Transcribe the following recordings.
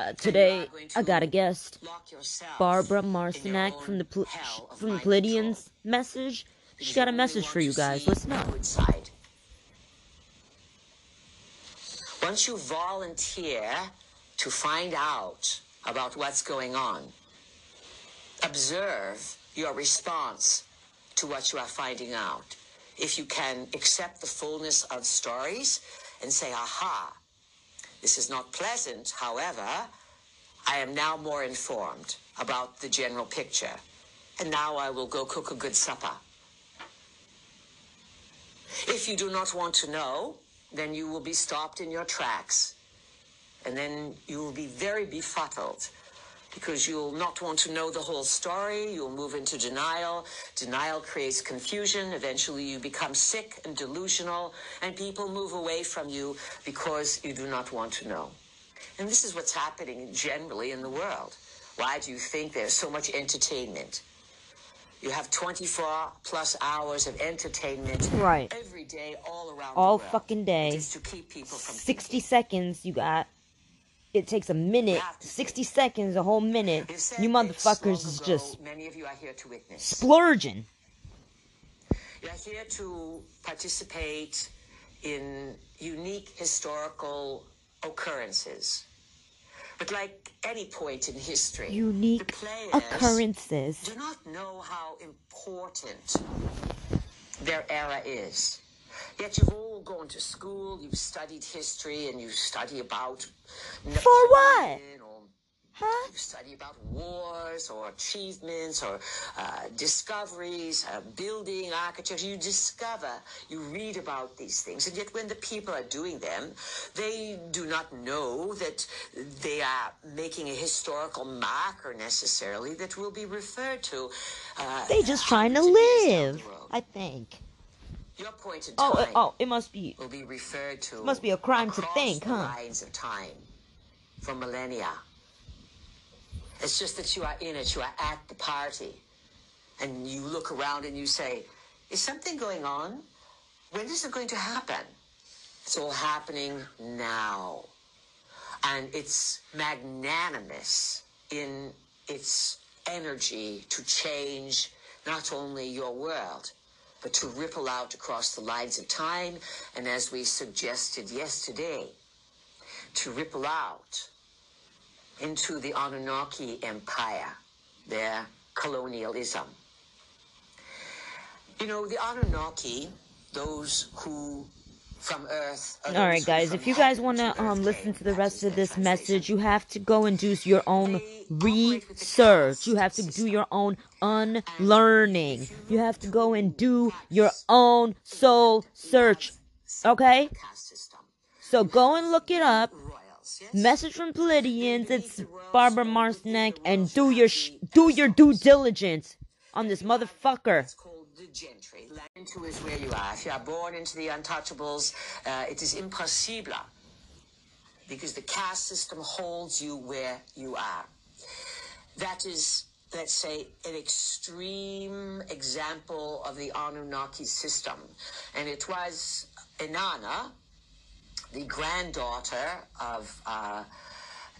Uh, today, I got a guest, Barbara Marciniak from the Pl- from the Pleiadians message. She got a message for you guys. Listen up. Once you volunteer to find out about what's going on, observe your response to what you are finding out. If you can accept the fullness of stories and say, aha, this is not pleasant, however, I am now more informed about the general picture. And now I will go cook a good supper. If you do not want to know, then you will be stopped in your tracks. And then you will be very befuddled because you'll not want to know the whole story. You'll move into denial. Denial creates confusion. Eventually, you become sick and delusional, and people move away from you because you do not want to know. And this is what's happening generally in the world. Why do you think there's so much entertainment? You have 24 plus hours of entertainment Right. every day, all around All the world. fucking day. Is to keep people from 60 thinking. seconds you got. It takes a minute, 60 seconds, a whole minute. You motherfuckers is just Many of you are here to witness. splurging. You're here to participate in unique historical occurrences. But like any point in history, Unique occurrences. do not know how important their era is. Yet you've all gone to school, you've studied history, and you study about For what? Or Huh? you study about wars or achievements or uh, discoveries, uh, building, architecture. You discover, you read about these things. And yet, when the people are doing them, they do not know that they are making a historical marker necessarily that will be referred to. Uh, They just trying to hundreds of years down live. I think. Your point in Oh, uh, time oh, it must be. will be referred to. Must be a crime to think, the huh? Lines of time for millennia. It's just that you are in it. You are at the party, and you look around and you say, "Is something going on? When is it going to happen?" It's all happening now, and it's magnanimous in its energy to change not only your world, but to ripple out across the lines of time, and as we suggested yesterday, to ripple out into the Anunnaki Empire, their colonialism. You know, the Anunnaki, those who from Earth. are All right, guys. If you guys want to um listen to the rest of this message, you have to go and do your own research. You have to do your own unlearning. You have to go and do your own soul search. Okay? So go and look it up. Message from Pleiadians. It's Barbara Marciniak, and do your do your due diligence on this motherfucker. The gentry. Into is where you are. If you are born into the untouchables, uh, it is impossible because the caste system holds you where you are. That is, let's say, an extreme example of the Anunnaki system. And it was Inanna, the granddaughter of uh,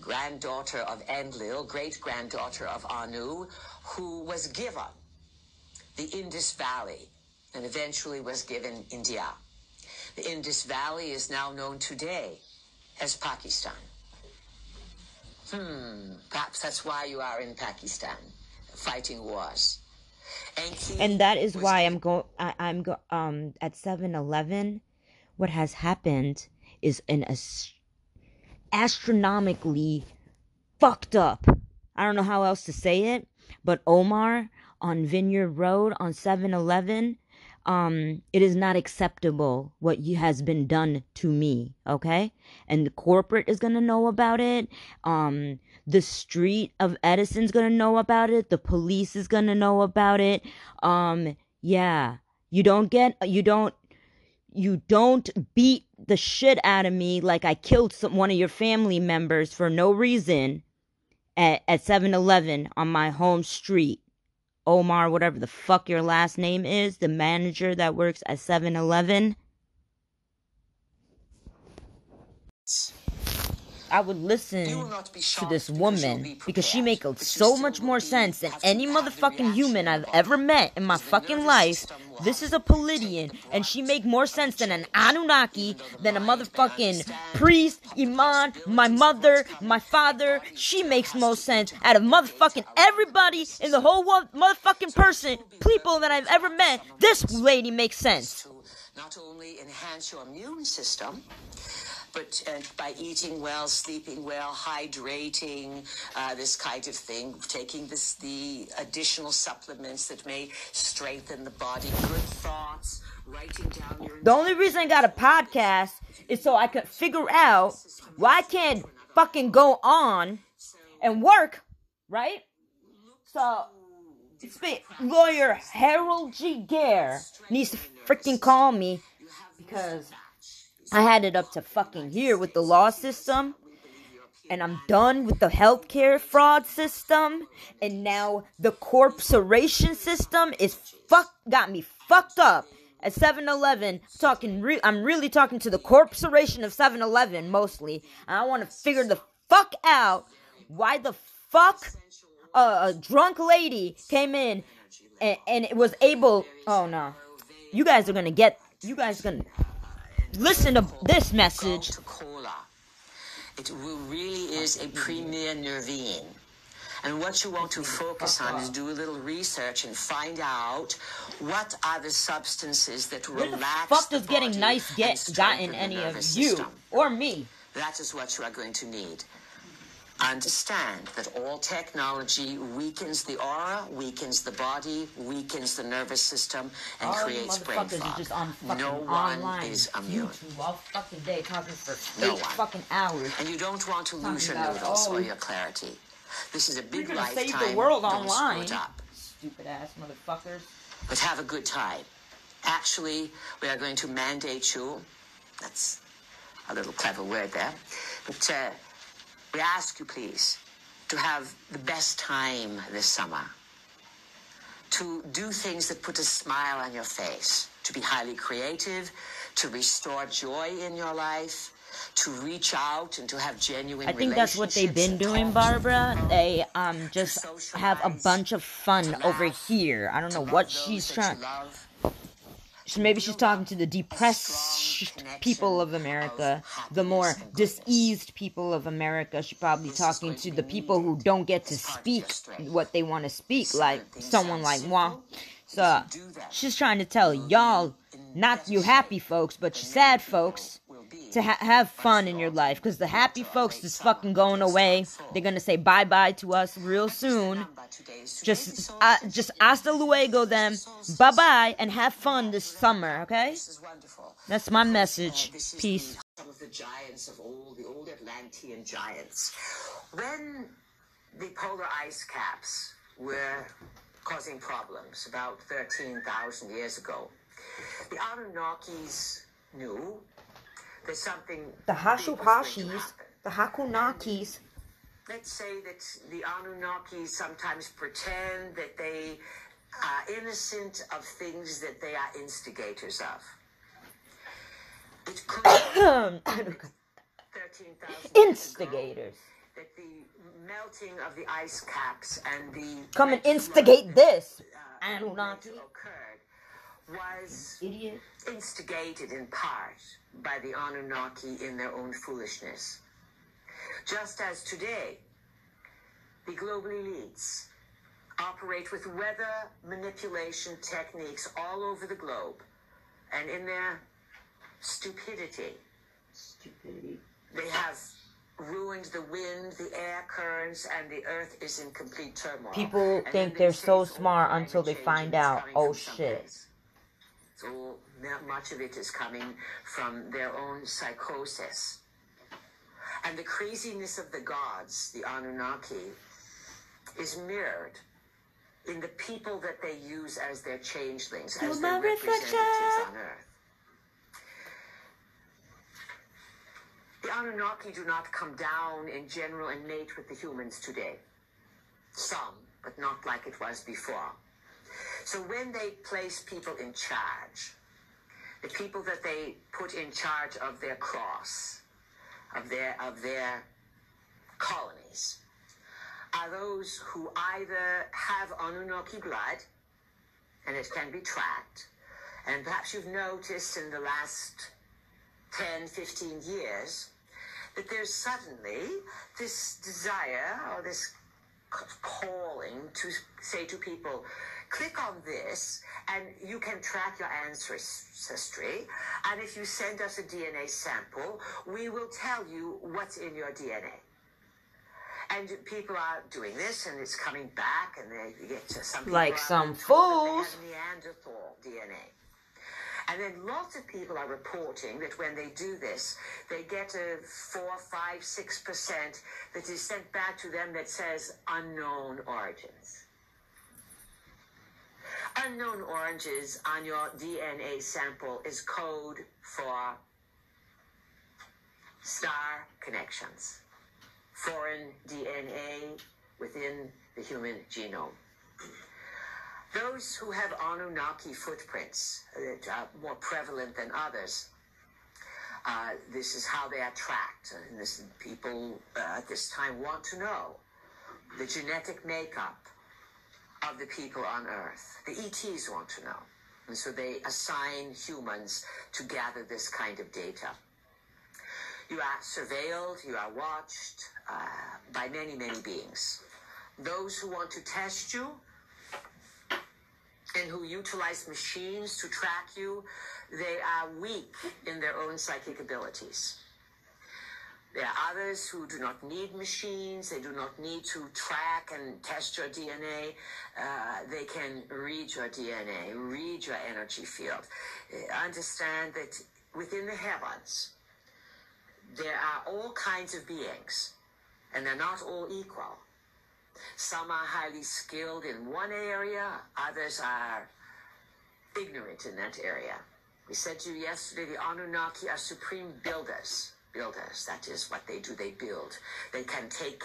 granddaughter of Enlil, great granddaughter of Anu, who was given the Indus Valley and eventually was given India. The Indus Valley is now known today as Pakistan. Hmm, perhaps that's why you are in Pakistan, fighting wars. Enki and that is why I'm go I, I'm go um at 7-Eleven. What has happened is an as- astronomically fucked up. I don't know how else to say it, but Omar on Vineyard Road on 7-Eleven, um, it is not acceptable what you, has been done to me. Okay, and the corporate is gonna know about it. Um, the street of Edison's gonna know about it. The police is gonna know about it. Um, yeah, you don't get, you don't, you don't beat the shit out of me like I killed some one of your family members for no reason at at 7-Eleven on my home street. Omar, whatever the fuck your last name is, the manager that works at 7-Eleven. I would listen You will not be to this woman you'll be because she makes so much more sense than any motherfucking human I've ever met in my fucking life. This is a Palladian, and she make more sense than an Anunnaki even though the than a motherfucking priest, Iman, my mother, my father. She makes most sense out of motherfucking everybody in the whole world, motherfucking person, people that I've ever met. This lady makes sense. to not only enhance your immune system, but uh, by eating well, sleeping well, hydrating, uh, this kind of thing, taking this the additional supplements that may strengthen the body, good thoughts, writing down your. The only reason I got a podcast is so I could figure out why I can't fucking go on and work, right? So, spe- lawyer Harold G. Gare needs to freaking call me because I had it up to fucking here with the law system. And I'm done with the healthcare fraud system. And now the corporation system is fuck got me fucked up. At 7-Eleven, talking re- I'm really talking to the corporation of 7-Eleven mostly. And I want to figure the fuck out why the fuck a, a drunk lady came in and, and it was able. Oh no, you guys are gonna get. You guys are gonna listen to this message. It really is a premier nervine. And what you want to focus on is do a little research and find out what are the substances that Where the relax fuck the does getting nice get gotten any of you system. or me? That is what you are going to need. Understand that all technology weakens the aura, weakens the body, weakens the nervous system, and All creates brain fog. just on no one online, is immune. YouTube all fucking day talking for No eight one. fucking hours. And you don't want to lose your noodles or your clarity. This is a big You're gonna lifetime. save the world Don't online. screw it up. Stupid ass motherfuckers. But have a good time. Actually, we are going to mandate you. That's a little clever word there. But uh, we ask you, please, to have the best time this summer. To do things that put a smile on your face. To be highly creative. To restore joy in your life. To reach out and to have genuine I think that's what they've been doing, and talk to Barbara. They um just have a bunch of fun over here. I don't know what she's trying. So maybe she's talking to the depressed people of America, the more diseased people of America. She's probably talking to the people who don't get to speak what they want to speak, like someone like moi. So she's trying to tell y'all, not you happy folks, but you sad folks, to ha- have fun in your life. Because the happy folks is fucking going away. They're gonna say bye bye to us real soon. Just, uh, just hasta luego, then. Bye bye, and have fun this summer, okay? That's my message. Peace. of the giants of old, the old Atlantean giants. When the polar ice caps were causing problems about 13,000 years ago, the Anunnakis knew that something The Hashupashis, the Hakunakis, Let's say that the Anunnaki sometimes pretend that they are innocent of things that they are instigators of. It could be 13,000 years ago instigators. that the melting of the ice caps and the Come and instigate this, uh, Anunnaki. occurred was Idiot. instigated in part by the Anunnaki in their own foolishness. Just as today, the global elites operate with weather manipulation techniques all over the globe, and in their stupidity, Stupidity. they have ruined the wind, the air currents, and the earth is in complete turmoil. People And think they they're so smart until they find out, oh, shit. So much of it is coming from their own psychosis. And the craziness of the gods, the Anunnaki, is mirrored in the people that they use as their changelings, as You're their representatives reflection. on Earth. The Anunnaki do not come down in general and mate with the humans today. Some, but not like it was before. So when they place people in charge, the people that they put in charge of their cross, of their of their colonies are those who either have Anunnaki blood, and it can be tracked, and perhaps you've noticed in the last 10, 15 years that there's suddenly this desire or this calling to say to people, click on this and you can track your ancestry. And if you send us a DNA sample, we will tell you what's in your DNA. And people are doing this, and it's coming back, and they get to some Like some fools. Neanderthal DNA. And then lots of people are reporting that when they do this, they get a four, five, six percent that is sent back to them that says unknown origins. Unknown oranges on your DNA sample is code for star connections, foreign DNA within the human genome. Those who have Anunnaki footprints that are more prevalent than others, uh, this is how they are tracked. And this, people uh, at this time want to know the genetic makeup of the people on Earth. The ETs want to know. And so they assign humans to gather this kind of data. You are surveilled, you are watched uh, by many, many beings. Those who want to test you and who utilize machines to track you, they are weak in their own psychic abilities. There are others who do not need machines. They do not need to track and test your DNA. Uh, they can read your DNA, read your energy field. Uh, understand that within the heavens, there are all kinds of beings, and they're not all equal. Some are highly skilled in one area, others are ignorant in that area. We said to you yesterday the Anunnaki are supreme builders. Builders, that is what they do, they build. They can take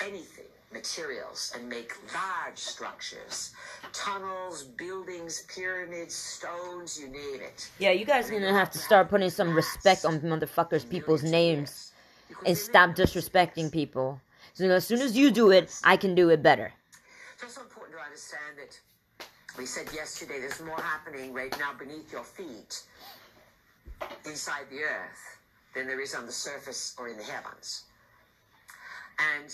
anything, materials, and make large structures tunnels, buildings, pyramids, stones, you name it. Yeah, you guys are gonna have to start putting some respect on motherfuckers' people's names and stop disrespecting people. So as soon as you do it, I can do it better. It's also important to understand that we said yesterday there's more happening right now beneath your feet inside the earth than there is on the surface or in the heavens. And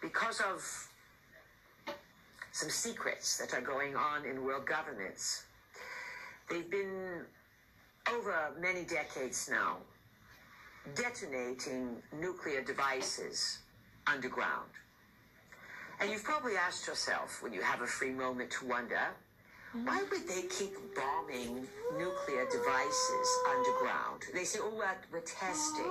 because of some secrets that are going on in world governance, they've been over many decades now detonating nuclear devices underground. And you've probably asked yourself when you have a free moment to wonder, why would they keep bombing nuclear devices underground? They say, oh, we're, testing.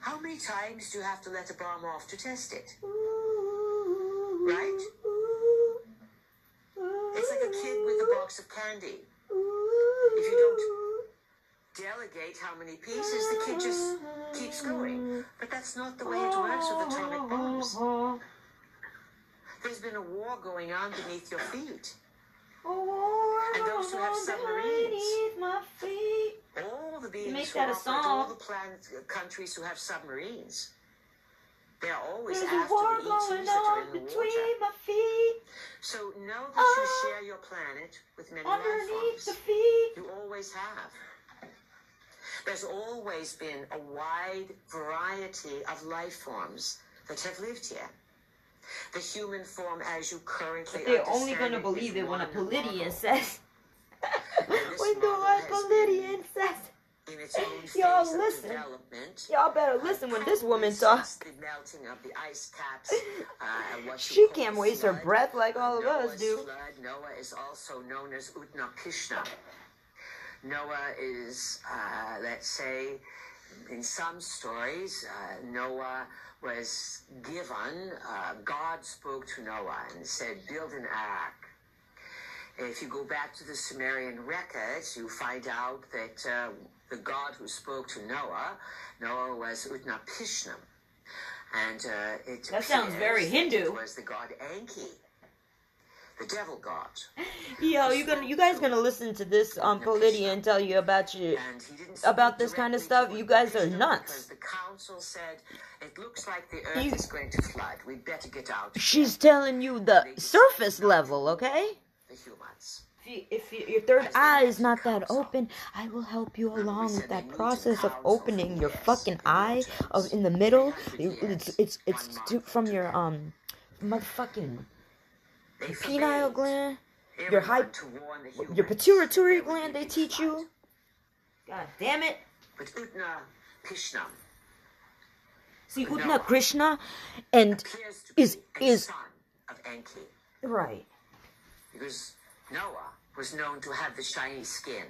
How many times do you have to let a bomb off to test it? Right? It's like a kid with a box of candy. If you don't delegate how many pieces, the kid just keeps going. But that's not the way it works with atomic bombs. There's been a war going on beneath your feet. And those who have submarines. All the beings make who that a operate, all the planet, countries who have submarines, they're always There's after the ETs that are in the between water. my feet, So know that Ah. you share your planet with many landforms. feet. You always have. There's always been a wide variety of life forms that have lived here. The human form, as you currently They're only gonna believe is it when a one Palladian says. when the has Palladian says. In its own phase Y'all listen. Y'all better listen when this woman talks. The melting of the ice caps. Uh, and what you She can't waste her breath like all of us do. Flood. Noah is also known as Utnapishtim. Noah is, uh, let's say, in some stories, uh, Noah was given, uh, God spoke to Noah and said, build an ark. If you go back to the Sumerian records, you find out that uh, the God who spoke to Noah, Noah was Utnapishtim. And uh, it That sounds very Hindu. It was the god Enki the devil god. Yo, you gonna you guys gonna listen to this um Polidia and tell you about you And he didn't about this kind of stuff? You guys are nuts. The council said it looks like the earth You- is going to flood. We'd better get out. She's telling you the surface level, okay? the humans. If, you, if you, your third eye is not that open, I will help you along with that process of opening your fucking eye of in the middle. It's it's it's to, from your um motherfucking penile gland, your everyone hy- to warn the your pituitary that there would gland. They teach you. God damn it! But Utna Pishnam See, Utna Krishna, and appears to be is is son of Enki. right. Because Noah was known to have the shiny skin,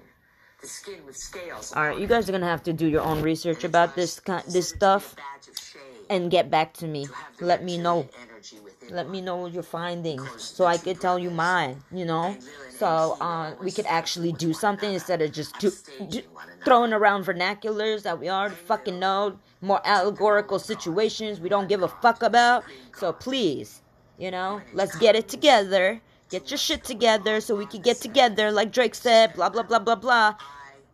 the skin with scales. All right, you guys are gonna have to do your own research about this kind, this to be a stuff, badge of shame and get back to me. Let me know. Reptilian energy within Let me know your findings so I could tell you mine. You know, so uh, we could actually do something instead of just do, do, throwing around vernaculars that we already fucking know, more allegorical situations we don't give a fuck about. So please, you know, let's get it together. Get your shit together so we can get together, like Drake said. Blah blah blah blah blah.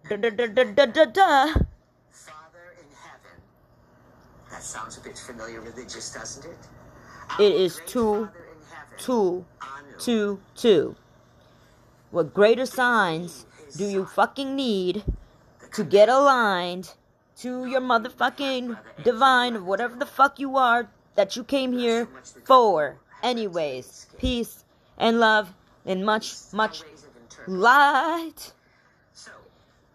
Da da da da da da da. Father in heaven. That sounds a bit familiar religious, doesn't it? It is two, Father in heaven, two, two, two. What greater signs do you fucking need to get aligned to your motherfucking divine, whatever the fuck you are that you came here for? Anyways, peace and love and much, much ways of interpreting. light.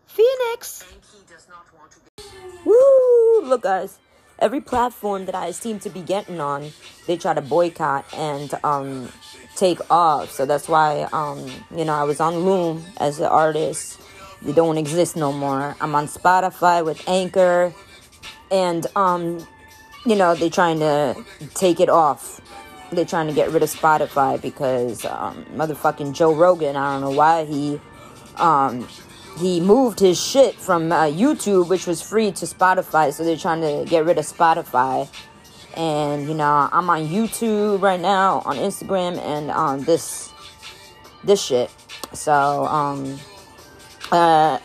Phoenix! Enki does not want to be Woo! Look, guys, every platform that I seem to be getting on, they try to boycott and um take off. So that's why um you know I was on Loom as an artist. They don't exist no more. I'm on Spotify with Anchor, and um you know they're trying to take it off. They're trying to get rid of Spotify because um, motherfucking Joe Rogan. I don't know why he um he moved his shit from uh, YouTube, which was free, to Spotify. So they're trying to get rid of Spotify. And you know, I'm on YouTube right now, on Instagram, and on this this shit. So um, uh,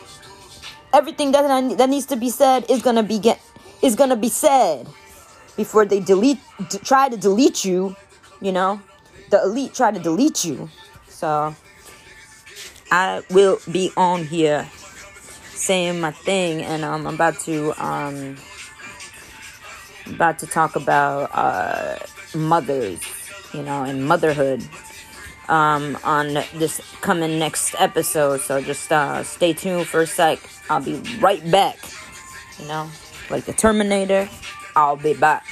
everything that I, that needs to be said is gonna be get is gonna be said before they delete d- try to delete you. You know, the elite try to delete you. So. I will be on here saying my thing, and um, I'm about to um, about to talk about uh, mothers, you know, and motherhood um, on this coming next episode. So just uh, stay tuned for a sec. I'll be right back. You know, like the Terminator. I'll be back.